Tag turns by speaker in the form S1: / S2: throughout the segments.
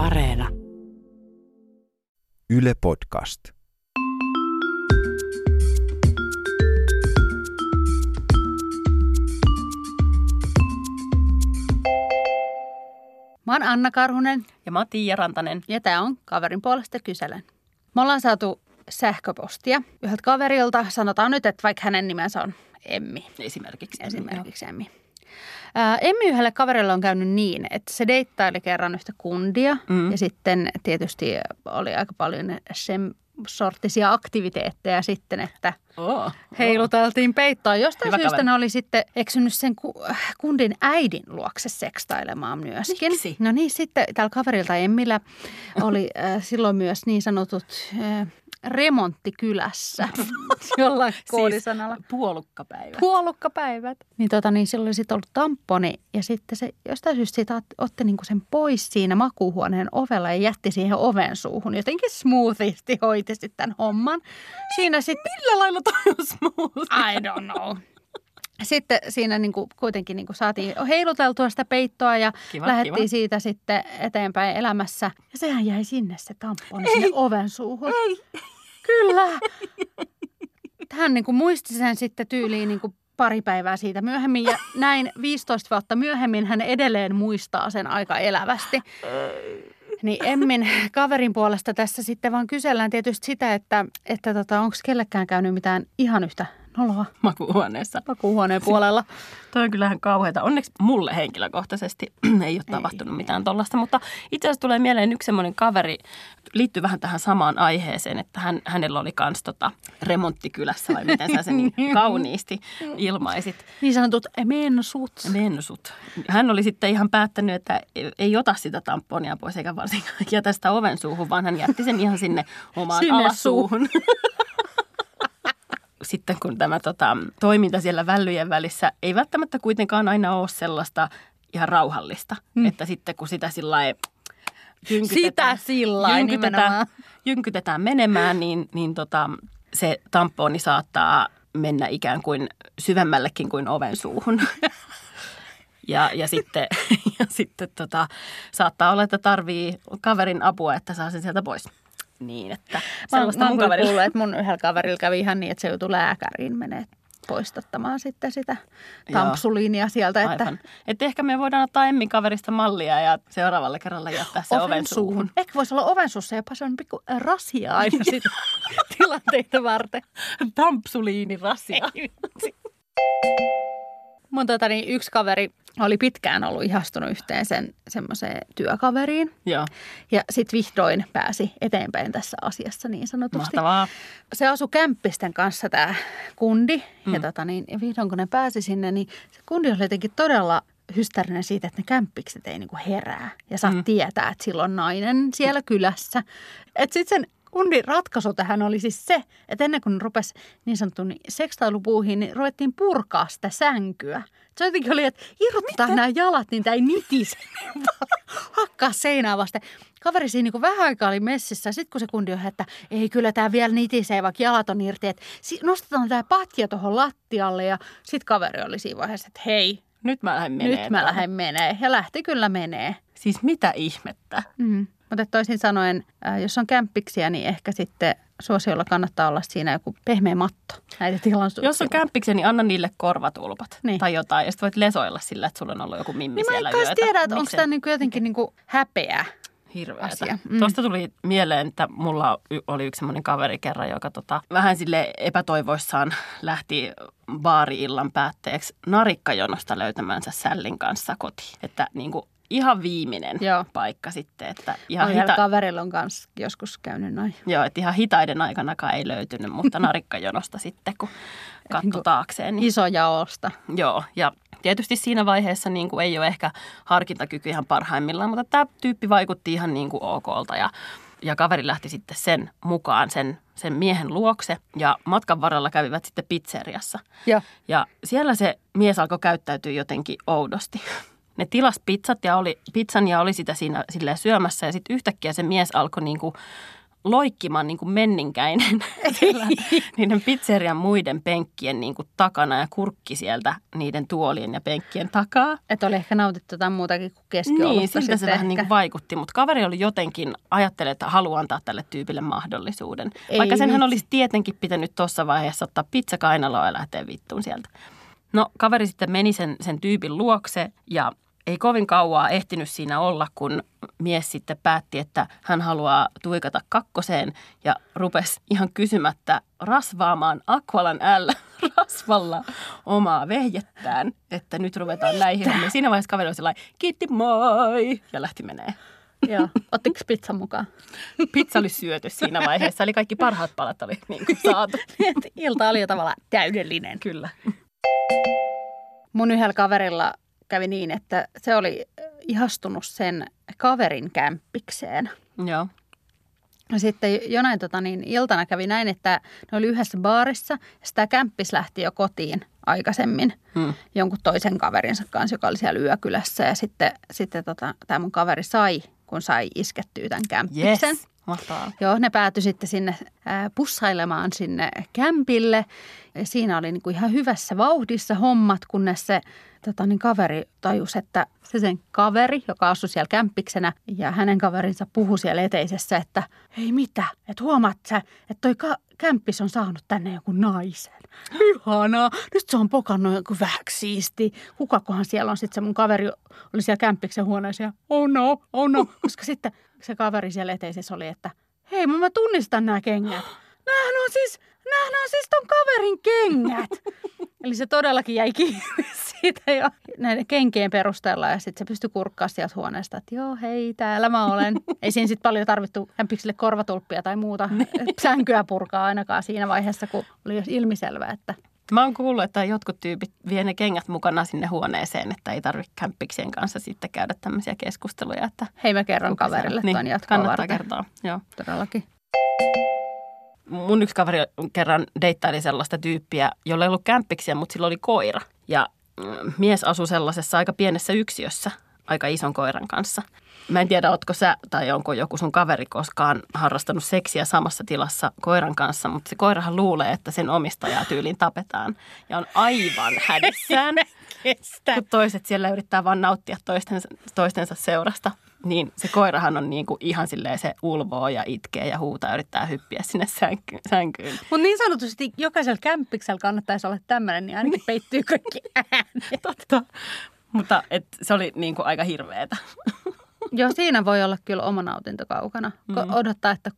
S1: Areena.
S2: Yle Podcast.
S3: Mä oon Anna Karhunen
S4: Ja mä oon Tiia Rantanen.
S3: ja tää on Kaverin puolesta kyselen. Me ollaan saatu sähköpostia yhdeltä kaverilta. Sanotaan nyt, että vaikka hänen nimensä on Emmi.
S4: Esimerkiksi.
S3: Esimerkiksi Emmi. Ää, Emmi yhdelle kaverille on käynyt niin, että se deittaili kerran yhtä kundia
S4: Mm.
S3: ja sitten tietysti oli aika paljon sen sorttisia aktiviteetteja sitten, että
S4: Oh.
S3: heiluteltiin peittoa. Jostain
S4: Hyvä
S3: syystä
S4: kaveri.
S3: ne oli sitten eksynyt sen ku- kundin äidin luokse sekstailemaan myöskin.
S4: Miksi?
S3: No niin, sitten tällä kaverilta Emmillä oli äh, silloin myös niin sanotut äh, remonttikylässä jollain koodisanalla.
S4: Siis puolukkapäivä.
S3: Puolukkapäivät. Niin, tota, niin silloin oli sitten ollut tamponi ja sitten se jostain syystä siitä ot- otti niinku sen pois siinä makuuhuoneen ovella ja jätti siihen oven suuhun. Jotenkin smoothisti hoiti sitten tämän homman. Siinä sitten
S4: Millä lailla on smooth?
S3: I don't know. Sitten siinä niin kuin, kuitenkin niin kuin saatiin heiluteltua sitä peittoa ja
S4: Kiva,
S3: lähdettiin
S4: kiva.
S3: siitä sitten eteenpäin elämässä. Ja sehän jäi sinne se tamponi sinne oven suuhun.
S4: Ei.
S3: Kyllä. Hän niin kuin muisti sen sitten tyyliin niin kuin pari päivää siitä myöhemmin ja näin 15 vuotta myöhemmin hän edelleen muistaa sen aika elävästi. Niin Emmin kaverin puolesta tässä sitten vaan kysellään tietysti sitä, että, että tota, onko kellekään käynyt mitään ihan yhtä noloa
S4: Makuuhuoneessa.
S3: makuuhuoneen puolella.
S4: Toi on kyllähän kauheata. Onneksi mulle henkilökohtaisesti ei ole tapahtunut mitään tollasta, mutta itse asiassa tulee mieleen yksi semmoinen kaveri, liittyy vähän tähän samaan aiheeseen, että hän, hänellä oli kans tota remonttikylässä vai miten sä sen niin kauniisti ilmaisit.
S3: Niin sanotut mensut.
S4: Mensut. Hän oli sitten ihan päättänyt, että ei ota sitä tamponia pois eikä varsinkaan jätä sitä oven suuhun, vaan hän jätti sen ihan sinne omaan
S3: Sinne
S4: alasuuhun. Sitten kun tämä tota, toiminta siellä vällyjen välissä ei välttämättä kuitenkaan aina ole sellaista ihan rauhallista, mm. että sitten kun sitä sillä lailla
S3: Sitä sillä
S4: jynkytetään, jynkytetään menemään, niin, niin tota, se tamponi saattaa mennä ikään kuin syvemmällekin kuin oven suuhun. Ja, ja sitten, ja sitten tota, saattaa olla, että tarvii kaverin apua, että saa sen sieltä pois. Niin, että
S3: Mä,
S4: sellaista
S3: mä
S4: mun kaverilla.
S3: kuullut, että mun yhdellä kaverilla kävi ihan niin, että se joutui lääkäriin menee poistattamaan sitten sitä tampsuliinia sieltä. Että
S4: Aivan. Että ehkä me voidaan ottaa Emmin kaverista mallia ja seuraavalla kerralla jättää se oven suuhun.
S3: Ehkä voisi olla oven suussa jopa se on pikku rasia aina sit tilanteita varten.
S4: Tampsuliinirasia.
S3: Mun tota, niin yksi kaveri oli pitkään ollut ihastunut yhteen sen semmoiseen työkaveriin.
S4: Joo,
S3: Ja sitten vihdoin pääsi eteenpäin tässä asiassa niin sanotusti.
S4: mahtavaa.
S3: se asui kämppisten kanssa tämä kundi. Mm. Ja, tota niin, ja vihdoin kun ne pääsi sinne, niin se kundi oli jotenkin todella hystärinen siitä, että ne kämppikset ei niinku herää. Ja saa mm. tietää, että sillä on nainen siellä kylässä. Että sitten sen kundin ratkaisu tähän oli siis se, että ennen kuin rupesi niin sanottu niin sekstailupuuhiin, niin ruvettiin purkaa sitä sänkyä. Se jotenkin oli, että irrottaa nämä jalat, niin tämä ei nitise. Hakkaa seinää vasten. Kaveri siinä niin vähän aikaa oli messissä. Sitten kun se kundi on, että ei kyllä tämä vielä nitisee, vaikka jalat on irti. Että nostetaan tämä patja tuohon lattialle. Ja sitten kaveri oli siinä vaiheessa, että hei,
S4: Nyt mä lähden menee.
S3: nyt mä lähden menee. Ja lähti kyllä menee.
S4: Siis mitä ihmettä?
S3: Mm. Mutta toisin sanoen, jos on kämppiksiä, niin ehkä sitten suosiolla kannattaa olla siinä joku pehmeä matto näitä tilaisuuksia.
S4: Jos on kämppiksen, niin anna niille korvatulpat
S3: Niin.
S4: tai jotain. Ja sitten voit lesoilla sillä, että sulla on ollut joku mimmi
S3: Niin mä
S4: siellä
S3: en kanssa
S4: yötä.
S3: tiedä, että onko tämä niinku jotenkin niinku häpeä.
S4: Hirveätä.
S3: asia.
S4: Mm. Tuosta tuli mieleen, että mulla oli yksi semmoinen kaveri kerran, joka tota, vähän sille epätoivoissaan lähti baari-illan päätteeksi narikkajonosta löytämänsä sällin kanssa kotiin. Että niin kuin ihan viimeinen
S3: Joo.
S4: paikka sitten, että
S3: Ja
S4: ihan,
S3: Yhdellä
S4: hita-
S3: kaverilla on kanssa joskus käynyt noin.
S4: joo, että ihan hitaiden aikanakaan ei löytynyt, mutta narikkajonosta sitten, kun katsoi
S3: Niinku
S4: taakseen. Niin
S3: Iso jaosta.
S4: Joo, ja tietysti siinä vaiheessa niin kuin ei ole ehkä harkintakyky ihan parhaimmillaan, mutta tämä tyyppi vaikutti ihan niin kuin okolta ja, ja kaveri lähti sitten sen mukaan, sen, sen miehen luokse ja matkan varrella kävivät sitten pizzeriassa.
S3: Joo.
S4: Ja siellä se mies alkoi käyttäytyä jotenkin oudosti. Ne tilas pizzat ja oli, pizzan ja oli sitä siinä silleen syömässä ja sitten yhtäkkiä se mies alkoi niin kuin loikkimaan niin kuin menninkäinen niiden pizzerian muiden penkkien niin kuin takana ja kurkki sieltä niiden tuolien ja penkkien takaa.
S3: Että oli ehkä nautittu jotain muutakin kuin keskiolutta
S4: Niin, siltä se vähän niin kuin vaikutti, mutta kaveri oli jotenkin, ajattelee, että haluaa antaa tälle tyypille mahdollisuuden.
S3: Ei
S4: Vaikka sen hän
S3: vitsi.
S4: olisi tietenkin pitänyt tuossa vaiheessa ottaa pizza kainaloa ja lähteä vittuun sieltä. No kaveri sitten meni sen, sen tyypin luokse ja ei kovin kauaa ehtinyt siinä olla, kun mies sitten päätti, että hän haluaa tuikata kakkoseen ja rupesi ihan kysymättä rasvaamaan Aqualan L rasvalla omaa vehjettään, että nyt ruvetaan näihin hommiin. Siinä vaiheessa kaveri oli sellainen, kiitti moi, ja lähti menee.
S3: Joo. Ottiko pizzan mukaan?
S4: Pizza oli syöty siinä vaiheessa, eli kaikki parhaat palat oli niin kuin saatu.
S3: Ilta oli jo tavallaan täydellinen.
S4: Kyllä.
S3: Mun yhdellä kaverilla kävi niin, että se oli ihastunut sen kaverin kämppikseen.
S4: Joo.
S3: Ja sitten jonain tota, niin iltana kävi näin, että ne oli yhdessä baarissa ja sitä kämppis lähti jo kotiin aikaisemmin
S4: Hmm.
S3: jonkun toisen kaverinsa kanssa, joka oli siellä yökylässä. Ja sitten, sitten tota, tämä mun kaveri sai, kun sai iskettyä tämän kämppiksen.
S4: Yes. Mahtavaa.
S3: Joo, ne päätyi sitten sinne pussailemaan sinne kämpille. Ja siinä oli niin kuin ihan hyvässä vauhdissa hommat, kunnes se tota, niin kaveri tajusi, että se sen kaveri, joka asui siellä kämppiksenä ja hänen kaverinsa puhui siellä eteisessä, että ei mitä, että huomaat sä, että toi ka- kämppis on saanut tänne joku naisen. Ihanaa, nyt se on pokannut joku vähäksi siisti. Kukakohan siellä on sitten se mun kaveri oli siellä kämppiksen huoneessa ja oh no, oh no, koska sitten se kaveri siellä eteisessä oli, että hei mä, mä tunnistan nämä kengät. Nämähän on siis, nämähän on siis ton kaverin kengät. Eli se todellakin jäi kiinni siitä jo näiden kenkien perusteella ja sitten se pystyi kurkkaa sieltä huoneesta, että joo hei täällä mä olen. Ei siinä sitten paljon tarvittu kämpikselle korvatulppia tai muuta sänkyä purkaa ainakaan siinä vaiheessa, kun oli jo ilmiselvää, että
S4: Mä oon kuullut, että jotkut tyypit vie ne kengät mukana sinne huoneeseen, että ei tarvitse kämppiksien kanssa sitten käydä tämmöisiä keskusteluja. Että
S3: hei mä kerron kaverille
S4: niin,
S3: tuon jatkoa
S4: Kannattaa
S3: varten.
S4: kertoa, joo.
S3: Todellakin.
S4: Mun yksi kaveri kerran deittaili sellaista tyyppiä, jolla ei ollut kämppiksiä, mutta sillä oli koira. Ja mm, mies asui sellaisessa aika pienessä yksiössä, aika ison koiran kanssa. Mä en tiedä, ootko sä tai onko joku sun kaveri koskaan harrastanut seksiä samassa tilassa koiran kanssa, mutta se koirahan luulee, että sen omistajaa tyyliin tapetaan. Ja on aivan hädissään, kun toiset siellä yrittää vaan nauttia toistensa, toistensa seurasta. Niin se koirahan on niin kuin ihan silleen se ulvoo ja itkee ja huutaa ja yrittää hyppiä sinne sänky- sänkyyn.
S3: Mutta niin sanotusti jokaisella kämppiksellä kannattaisi olla tämmöinen, niin ainakin peittyy kaikki äänet.
S4: Totta. Mutta et, se oli niin kuin aika hirveetä.
S3: Joo, siinä voi olla kyllä oma nautinto kaukana. Mm. Odottaa, että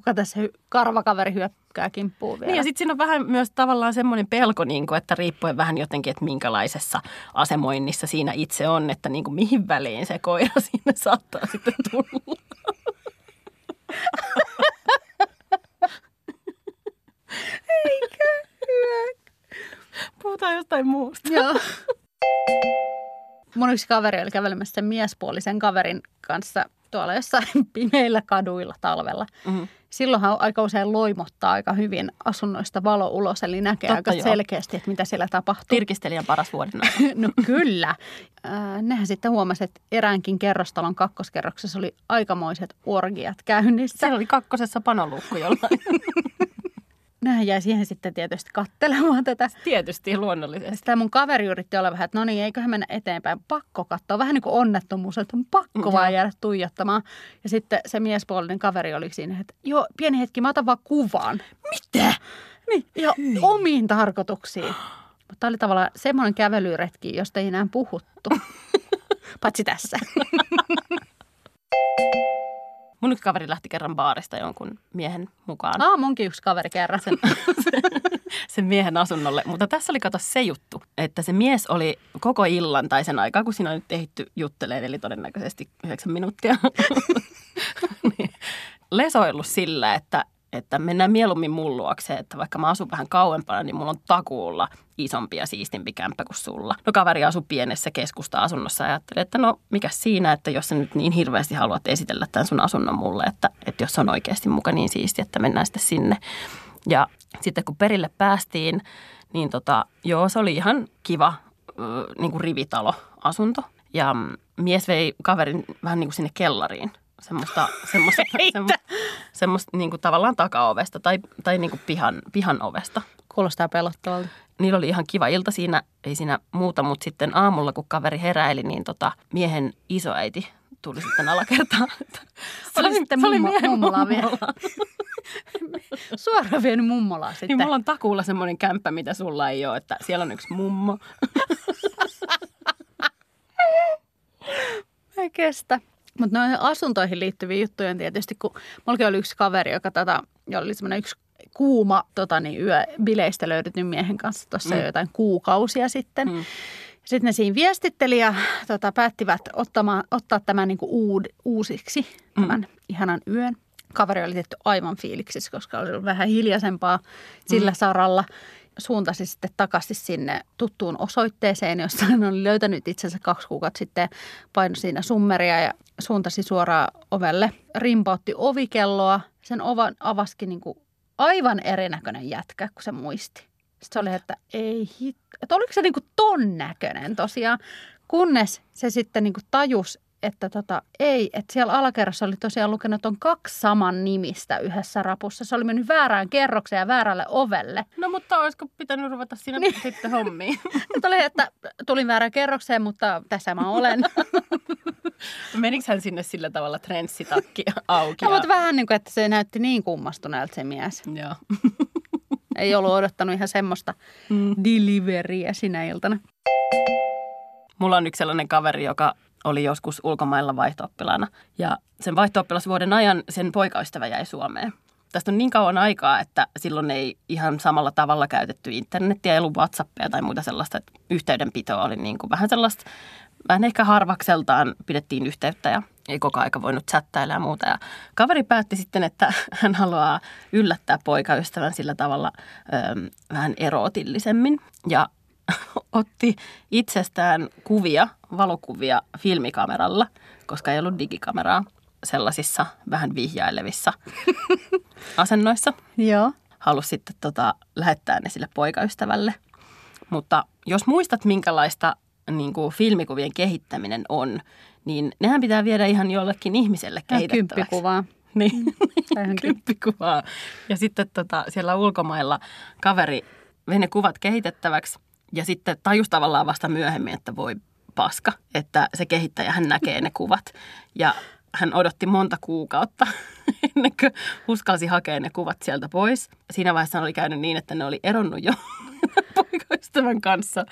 S3: kuka tässä karvakaveri hyökkää kimppuun vielä.
S4: Niin ja sitten siinä on vähän myös tavallaan semmoinen pelko, niin kuin, että riippuen vähän jotenkin, että minkälaisessa asemoinnissa siinä itse on, että niin kuin mihin väliin se koira sinne saattaa sitten tulla.
S3: Eikä hyvä.
S4: Puhutaan jostain muusta.
S3: Joo. Mun yksi kaveri oli kävelemässä sen miespuolisen kaverin kanssa tuolla jossain pimeillä kaduilla talvella.
S4: Mhm.
S3: Silloinhan aika usein loimottaa aika hyvin asunnoista valo ulos, eli näkee
S4: Totta
S3: aika
S4: joo.
S3: selkeästi, että mitä siellä tapahtuu.
S4: Tirkistelijän paras vuoden.
S3: No kyllä. Äh, Nehän sitten huomasi, että eräänkin kerrostalon kakkoskerroksessa oli aikamoiset orgiat käynnissä.
S4: Siellä oli kakkosessa panoluukku jollain.
S3: Nehän jäi siihen sitten tietysti kattelemaan tätä.
S4: Tietysti luonnollisesti.
S3: Sitä mun kaveri yritti olla vähän, että no niin, eiköhän mennä eteenpäin. Pakko katsoa. Vähän niin kuin onnettomuus, että on pakko
S4: Joo.
S3: vaan jäädä tuijottamaan. Ja sitten se miespuolinen kaveri oli siinä, että joo, pieni hetki, mä otan vaan kuvan. Mitä? Niin, ja omiin tarkoituksiin. Mutta oli tavallaan semmoinen kävelyretki, josta ei enää puhuttu. Paitsi tässä.
S4: Mun yksi kaveri lähti kerran baarista jonkun miehen mukaan.
S3: Aa, munkin yksi kaveri kerran. Sen.
S4: sen miehen asunnolle. Mutta tässä oli kato se juttu, että se mies oli koko illan tai sen aikaa, kun siinä on nyt ehditty jutteleen, eli todennäköisesti yhdeksän minuuttia, niin lesoillut sillä, että, että mennään mieluummin mun luokse, että vaikka mä asun vähän kauempana, niin mulla on takuulla isompi ja siistimpi kämppä kuin sulla. No kaveri asui pienessä keskusta-asunnossa ja ajattelin, että no mikä siinä, että jos sä nyt niin hirveästi haluat esitellä tämän sun asunnon mulle, että, että jos on oikeasti muka niin siisti, että mennään sitten sinne. Ja sitten kun perille päästiin, niin tota, joo, se oli ihan kiva niin kuin rivitalo-asunto. Ja mm, mies vei kaverin vähän niin kuin sinne kellariin semmoista, semmoista, semmoista, semmoista niin kuin tavallaan takaovesta tai, tai niin kuin pihan, pihan ovesta.
S3: Kuulostaa pelottavalta.
S4: Niillä oli ihan kiva ilta siinä, ei siinä muuta, mutta sitten aamulla kun kaveri heräili, niin tota, miehen isoäiti tuli sitten alakertaan.
S3: Se oli sitten mummo,
S4: miehen
S3: mummolaa vielä.
S4: mummola.
S3: Suoraan vienyt mummolaa sitten.
S4: Niin mulla on takuulla semmoinen kämppä, mitä sulla ei ole, että siellä on yksi mummo.
S3: Ei kestä. Mutta noihin asuntoihin liittyviä juttuja on tietysti, kun mullakin oli yksi kaveri, joka tota, jolla oli semmoinen yksi kuuma tota, niin yö bileistä löydetyn miehen kanssa tuossa mm. jo jotain kuukausia sitten. Mm. Sitten ne siinä viestitteli ja tota, päättivät ottamaan, ottaa tämän niin kuin uud, uusiksi, tämän ihanan yön. Kaveri oli tietty aivan fiiliksissä, koska oli ollut vähän hiljaisempaa sillä saralla. Suuntasi sitten takaisin sinne tuttuun osoitteeseen, jossa hän oli löytänyt itsensä kaksi kuukautta sitten. Paino siinä summeria ja suuntasi suoraan ovelle. Rimpautti ovikelloa. Sen ovan avaskin niin kuin aivan erinäköinen jätkä, kun se muisti. Sitten se oli, että ei hit... Että oliko se niin kuin ton näköinen tosiaan, kunnes se sitten niin kuin tajus, että tota, ei, että siellä alakerrassa oli tosiaan lukenut, että on kaksi saman nimistä yhdessä rapussa. Se oli mennyt väärään kerrokseen ja väärälle ovelle.
S4: No mutta olisiko pitänyt ruveta siinä niin. sitten hommiin?
S3: Nyt oli, että tulin väärään kerrokseen, mutta tässä mä olen.
S4: Menikö hän sinne sillä tavalla trenssitakki auki?
S3: No, mutta vähän niin kuin, että se näytti niin kummastuneelta se mies.
S4: Joo.
S3: Ei ollut odottanut ihan semmoista mm. deliveriä sinä iltana.
S4: Mulla on yksi sellainen kaveri, joka oli joskus ulkomailla vaihtooppilaana. Ja sen vaihtooppilasvuoden ajan sen poikaystävä jäi Suomeen. Tästä on niin kauan aikaa, että silloin ei ihan samalla tavalla käytetty internettiä, ei ollut Whatsappia tai muuta sellaista. Että yhteydenpitoa oli niin kuin vähän sellaista, vähän ehkä harvakseltaan pidettiin yhteyttä ja ei koko aika voinut chattailla ja muuta. Ja kaveri päätti sitten, että hän haluaa yllättää poikaystävän sillä tavalla ö, vähän erootillisemmin. Ja otti itsestään kuvia, valokuvia filmikameralla, koska ei ollut digikameraa sellaisissa vähän vihjailevissa asennoissa.
S3: Joo.
S4: Halusi sitten tota, lähettää ne sille poikaystävälle. Mutta jos muistat, minkälaista niin kuin filmikuvien kehittäminen on, niin nehän pitää viedä ihan jollekin ihmiselle kehitettäväksi.
S3: Kymppikuvaa.
S4: Niin,
S3: Tähän
S4: kymppikuvaa. Ja sitten tota, siellä ulkomailla kaveri vei ne kuvat kehitettäväksi ja sitten tajus tavallaan vasta myöhemmin, että voi paska, että se kehittäjä hän näkee ne kuvat. Ja hän odotti monta kuukautta ennen kuin uskalsi hakea ne kuvat sieltä pois. Siinä vaiheessa oli käynyt niin, että ne oli eronnut jo poikaystävän kanssa,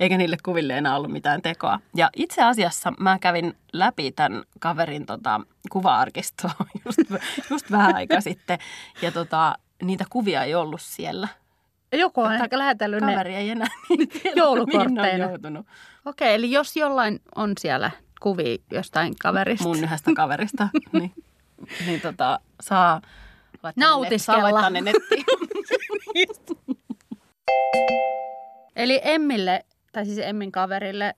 S4: eikä niille kuville enää ollut mitään tekoa. Ja itse asiassa mä kävin läpi tämän kaverin tota, kuva-arkistoa just, just vähän aika sitten. Ja tota, niitä kuvia ei ollut siellä.
S3: Joku on ehkä lähetellyt ne
S4: ei enää niin tiedä, ne
S3: joulukortteina. Okei, eli jos jollain on siellä kuvia jostain kaverista.
S4: Mun yhdestä kaverista. niin, niin tota, saa laittaa ne
S3: Nautiskella.
S4: Saa laittaa ne nettiin.
S3: Eli Emmille, tai siis Emmin kaverille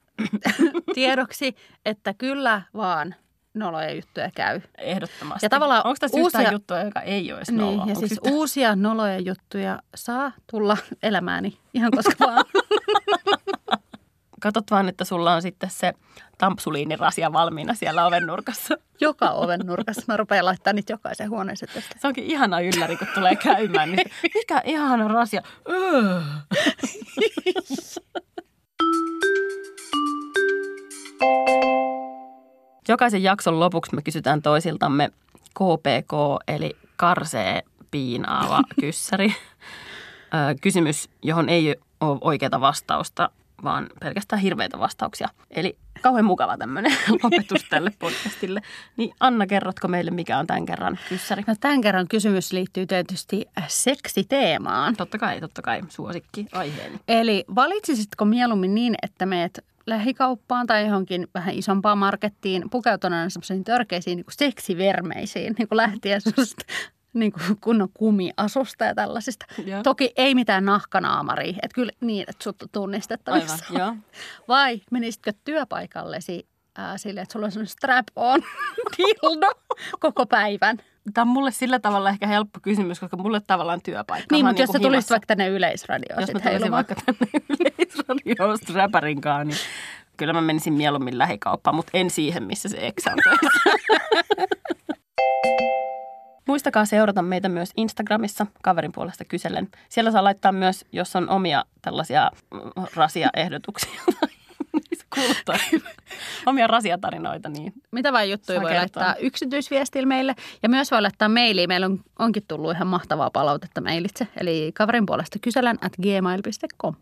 S3: tiedoksi, että kyllä vaan noloja juttuja käy.
S4: Ehdottomasti.
S3: Ja tavallaan
S4: Onko tässä
S3: uusia-
S4: yhtään juttua, joka ei ole edes?
S3: Niin, ja siis
S4: yhtään-
S3: uusia noloja juttuja saa tulla elämääni ihan koska vaan.
S4: Katot vaan, että sulla on sitten se tampsuliinirasia valmiina siellä oven nurkassa.
S3: Joka oven nurkassa. Mä rupean laittamaan niitä jokaisen huoneeseen tästä.
S4: Se onkin ihana ylläri, kun tulee käymään. Niin mikä ihana rasia. Jokaisen jakson lopuksi me kysytään toisiltamme KPK, eli karsee piinaava kyssäri. Kysymys, johon ei ole oikeaa vastausta, vaan pelkästään hirveitä vastauksia. Eli kauhean mukava tämmöinen lopetus tälle podcastille. Niin Anna, kerrotko meille, mikä on tämän kerran kyssäri?
S3: No, tämän kerran kysymys liittyy tietysti seksiteemaan.
S4: Totta kai, totta kai, suosikki aiheeni.
S3: Eli valitsisitko mieluummin niin, että meet lähikauppaan tai johonkin vähän isompaan markettiin pukeutuneena semmoisiin törkeisiin niin kuin seksivermeisiin, niin kuin lähtien niin kuin kunnon kumiasusta ja tällaisista.
S4: Joo.
S3: Toki ei mitään nahkanaamaria, että kyllä niin, että sut on tunnistettavissa.
S4: Aivan, joo.
S3: Vai menisitkö työpaikallesi ää, silleen, että sulla on semmoinen strap-on dildo koko päivän?
S4: Tämä on mulle sillä tavalla ehkä helppo kysymys, koska mulle tavallaan työpaikka.
S3: Niin, mutta jos
S4: niinku
S3: sä tulisit vaikka tänne yleisradioon
S4: Jos mä tulisin vaikka tänne yleisradioon räpärinkaan, niin kyllä mä menisin mieluummin lähikauppaan, mutta en siihen, missä se eksä on muistakaa seurata meitä myös Instagramissa kaverin puolesta kysellen. Siellä saa laittaa myös, jos on omia tällaisia mm, rasiaehdotuksia. Kuulostaa omia rasiatarinoita. Niin
S3: Mitä vain juttuja voi
S4: kertoa.
S3: laittaa yksityisviestillä meille. Ja myös voi laittaa mailia. Meillä on, onkin tullut ihan mahtavaa palautetta mailitse. Eli kaverin puolesta kyselen at gmail.com.